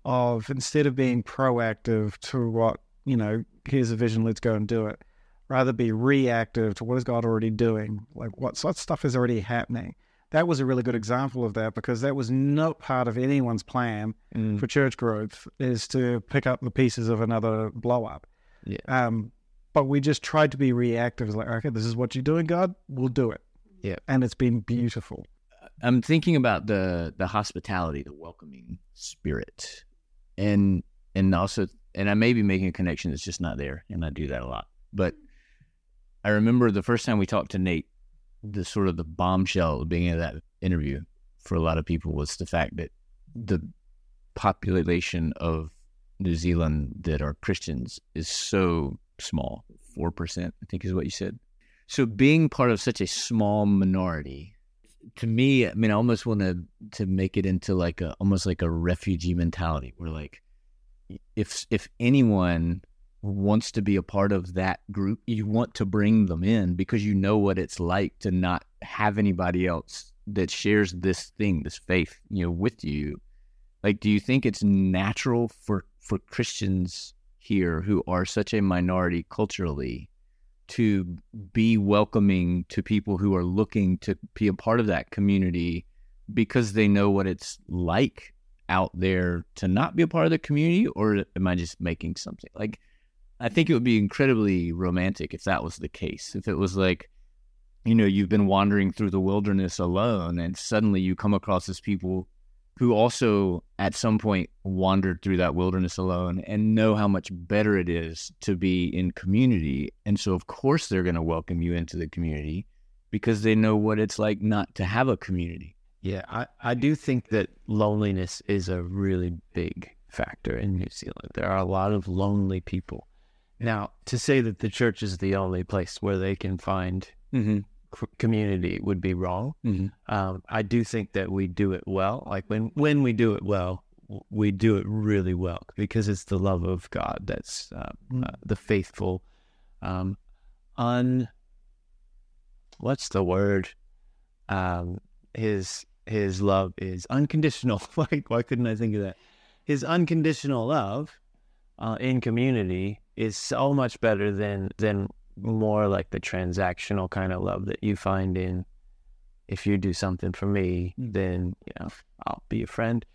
of instead of being proactive to what you know, here's a vision, let's go and do it. Rather be reactive to what is God already doing, like what what stuff is already happening. That was a really good example of that because that was not part of anyone's plan Mm. for church growth is to pick up the pieces of another blow up. Yeah. Um, but we just tried to be reactive. It's like, okay, this is what you're doing, God. We'll do it. Yeah. And it's been beautiful. I'm thinking about the the hospitality, the welcoming spirit, and and also, and I may be making a connection that's just not there, and I do that a lot. But I remember the first time we talked to Nate, the sort of the bombshell at the beginning of that interview for a lot of people was the fact that the population of New Zealand that are Christians is so small, four percent, I think is what you said. So being part of such a small minority to me, I mean, I almost want to to make it into like a almost like a refugee mentality, where like if if anyone wants to be a part of that group, you want to bring them in because you know what it's like to not have anybody else that shares this thing, this faith, you know, with you. Like, do you think it's natural for for Christians here who are such a minority culturally to be welcoming to people who are looking to be a part of that community because they know what it's like out there to not be a part of the community or am i just making something? Like i think it would be incredibly romantic if that was the case. If it was like you know you've been wandering through the wilderness alone and suddenly you come across these people who also at some point wandered through that wilderness alone and know how much better it is to be in community. And so, of course, they're going to welcome you into the community because they know what it's like not to have a community. Yeah, I, I do think that loneliness is a really big factor in New Zealand. There are a lot of lonely people. Now, to say that the church is the only place where they can find Mm-hmm. Community would be wrong. Mm-hmm. Um, I do think that we do it well. Like when when we do it well, we do it really well because it's the love of God that's uh, uh, the faithful, um, un. What's the word? Um, his his love is unconditional. why why couldn't I think of that? His unconditional love uh, in community is so much better than than more like the transactional kind of love that you find in if you do something for me, then you know I'll be a friend.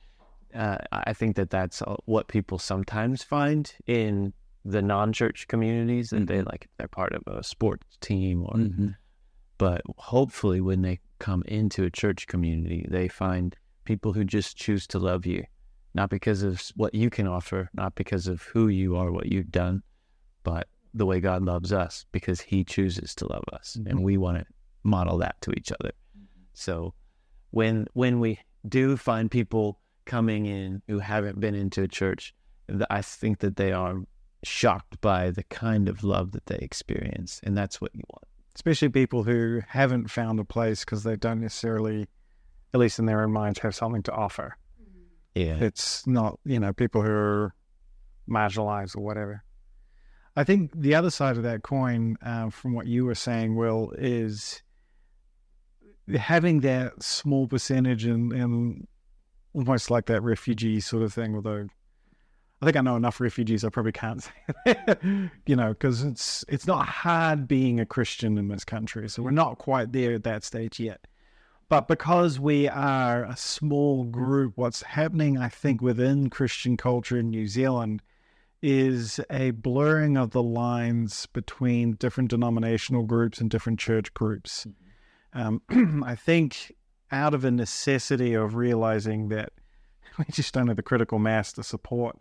Uh, I think that that's uh, what people sometimes find in the non-church communities that they like they're part of a sports team or Mm-hmm. but hopefully when they come into a church community they find people who just choose to love you not because of what you can offer not because of who you are what you've done but the way god loves us because he chooses to love us and mm-hmm. we want to model that to each other mm-hmm. so when when we do find people coming in who haven't been into a church, I think that they are shocked by the kind of love that they experience, and that's what you want. especially people who haven't found a place because they don't necessarily, at least in their own minds, have something to offer. Mm-hmm. Yeah. It's not, you know, people who are marginalized or whatever. I think the other side of that coin, uh, from what you were saying, Will, is having that small percentage and, and almost like that refugee sort of thing, although I think I know enough refugees, I probably can't say you know, because it's, it's not hard being a Christian in this country. So we're not quite there at that stage yet. But because we are a small group, what's happening, I think, within Christian culture in New Zealand is a blurring of the lines between different denominational groups and different church groups. Um, I think out of a necessity of realizing that we just don't have the critical mass to support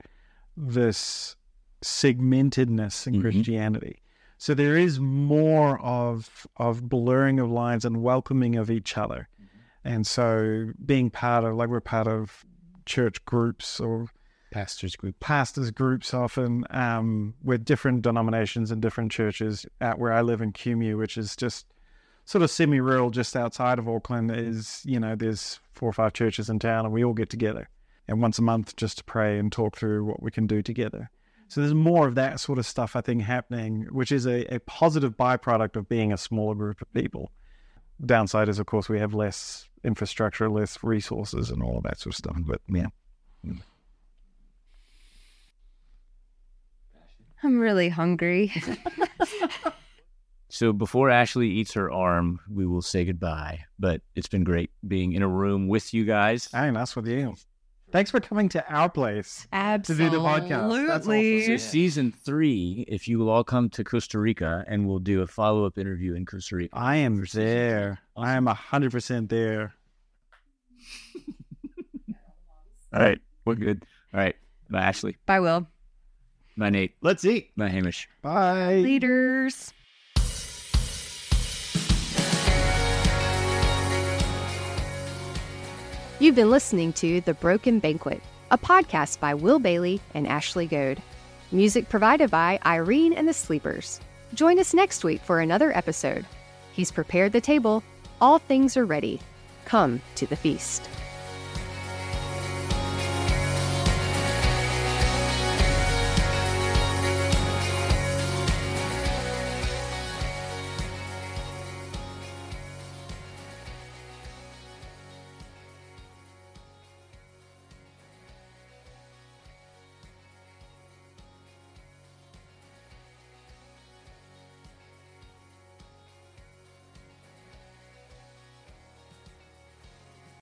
this segmentedness in Mhm. Christianity. So there is more of of blurring of lines and welcoming of each other. And so being part of like we're part of church groups or Pastors group. pastors groups often um, with different denominations and different churches At where I live in Kumeu, which is just sort of semi-rural just outside of Auckland is, you know, there's four or five churches in town and we all get together and once a month just to pray and talk through what we can do together. So there's more of that sort of stuff, I think, happening, which is a, a positive byproduct of being a smaller group of people. Downside is, of course, we have less infrastructure, less resources, and all of that sort of stuff. But yeah. I'm really hungry. So before Ashley eats her arm, we will say goodbye. But it's been great being in a room with you guys. Hey, nice with you. Thanks for coming to our place. Absolutely. do the podcast. That's awesome. So season three, if you will all come to Costa Rica, and we'll do a follow up interview in Costa Rica. I am there. I am a hundred percent there. All right, we're good. All right, bye Ashley, Bye, Will. Bye Nate, Let's eat. bye Hamish. Bye. Leaders. You've been listening to The Broken Banquet, a podcast by Will Bailey and Ashley Goad. Music provided by Irene and the Sleepers. Join us next week for another episode. He's prepared the table. All things are ready. Come to the feast.